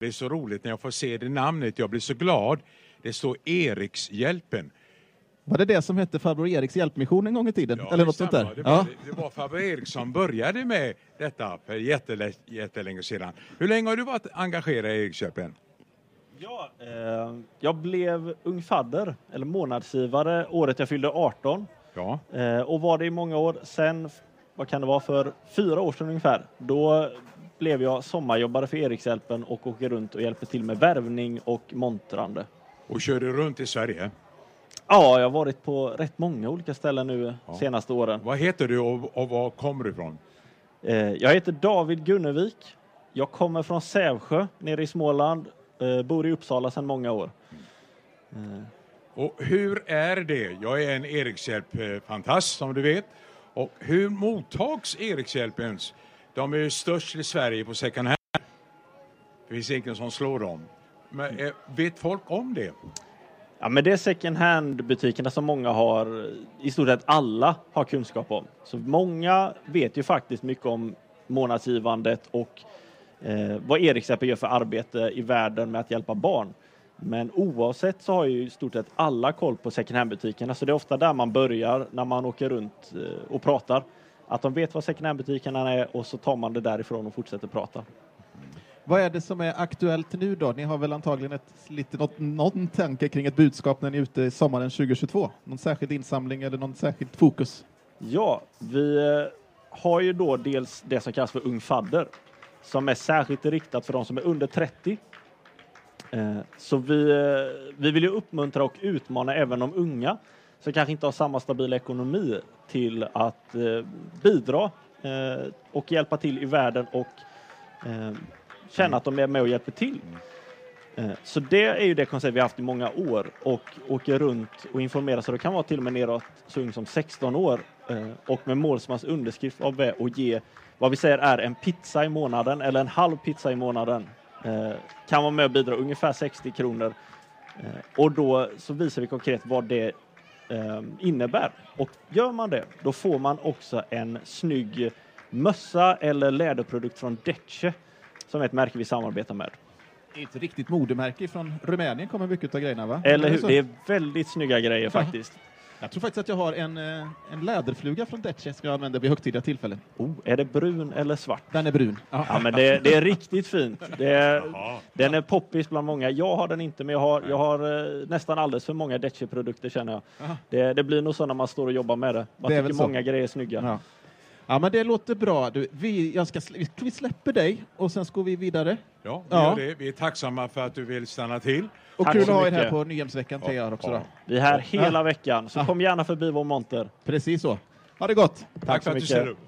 Det är så roligt när jag får se det namnet. Jag blir så glad. Det står Erikshjälpen. Var det det som hette farbror Eriks hjälpmission en gång i tiden? Ja, Eller något sånt där? Det var, Ja. det var farbror Erik som började med detta för jättelä- jättelänge sedan. Hur länge har du varit engagerad i Erikshjälpen? Ja, eh, jag blev ung fadder, eller månadsgivare, året jag fyllde 18. Ja. Eh, och var det i många år. Sen, vad kan det vara, för fyra år sedan ungefär, då blev jag sommarjobbare för Erikshjälpen och åker runt och hjälper till med värvning och montrande. Och körde runt i Sverige. Ja, jag har varit på rätt många olika ställen nu Ja. senaste åren. Vad heter du och, och var kommer du ifrån? Eh, jag heter David Gunnevik. Jag kommer från Sävsjö nere i Småland. Eh, bor i Uppsala sedan många år. Eh, Och hur är det? Jag är en Erikshjälp-fantast som du vet. Och hur mottags Erikshjälpens? De är ju störst i Sverige på second hand. Det finns ingen som slår dem. Men eh, vet folk om det? Ja, men det är second hand-butikerna som många har, i stort sett alla har kunskap om. Så många vet ju faktiskt mycket om månadsgivandet och eh, vad Erikshjälpen gör för arbete i världen med att hjälpa barn. Men oavsett så har ju i stort sett alla koll på second hand-butikerna, så det är ofta där man börjar när man åker runt eh, och pratar. Att de vet vad second hand-butikerna är och så tar man det därifrån och fortsätter prata. Vad är det som är aktuellt nu då? Ni har väl antagligen ett, lite, något, någon tanke kring ett budskap när ni är ute sommaren 2022? Någon särskild insamling eller någon särskilt fokus? Ja, vi eh, har ju då dels det som kallas för Ung fadder som är särskilt riktat för de som är under 30. Eh, Så vi, eh, vi vill ju uppmuntra och utmana även de unga som kanske inte har samma stabila ekonomi till att eh, bidra eh, och hjälpa till i världen och eh, känna att de är med och hjälper till. Eh, Så det är ju det koncept vi har haft i många år och åker runt och informerar så det kan vara till och med neråt så ung som 16 år och med målsmans underskrift av det och ge vad vi säger är en pizza i månaden eller en halv pizza i månaden. Kan vara med och bidra ungefär 60 kronor och då så visar vi konkret vad det eh, innebär. Och gör man det, då får man också en snygg mössa eller läderprodukt från Dece som är ett märke vi samarbetar med. Ett riktigt modemärke från Rumänien kommer mycket av grejerna va? Eller hur? Det är väldigt snygga grejer faktiskt. Jag tror faktiskt att jag har en, eh, en läderfluga från Dece som jag använder vid högtidliga tillfällen. Oh, är det brun eller svart? Den är brun. Ja. Ja, men det, det är riktigt fint. Det är, den är poppis bland många. Jag har den inte, men jag har, jag har eh, nästan alldeles för många Dece-produkter känner jag. Det, det blir nog så när man står och jobbar med det. Man Det tycker många grejer är snygga. Ja. Ja, men det låter bra. Du, vi, jag ska, vi släpper dig och sen ska vi vidare. Ja, vi, Ja. Gör det. vi är tacksamma för att du vill stanna till. Och Tack kul att ha er här på Nyhemsveckan Ja, år också. ja. Då. Vi är här Ja. hela veckan, så Ja. kom gärna förbi vår monter. Precis så. Ha det gott! Tack, så för att du mycket. ställer upp.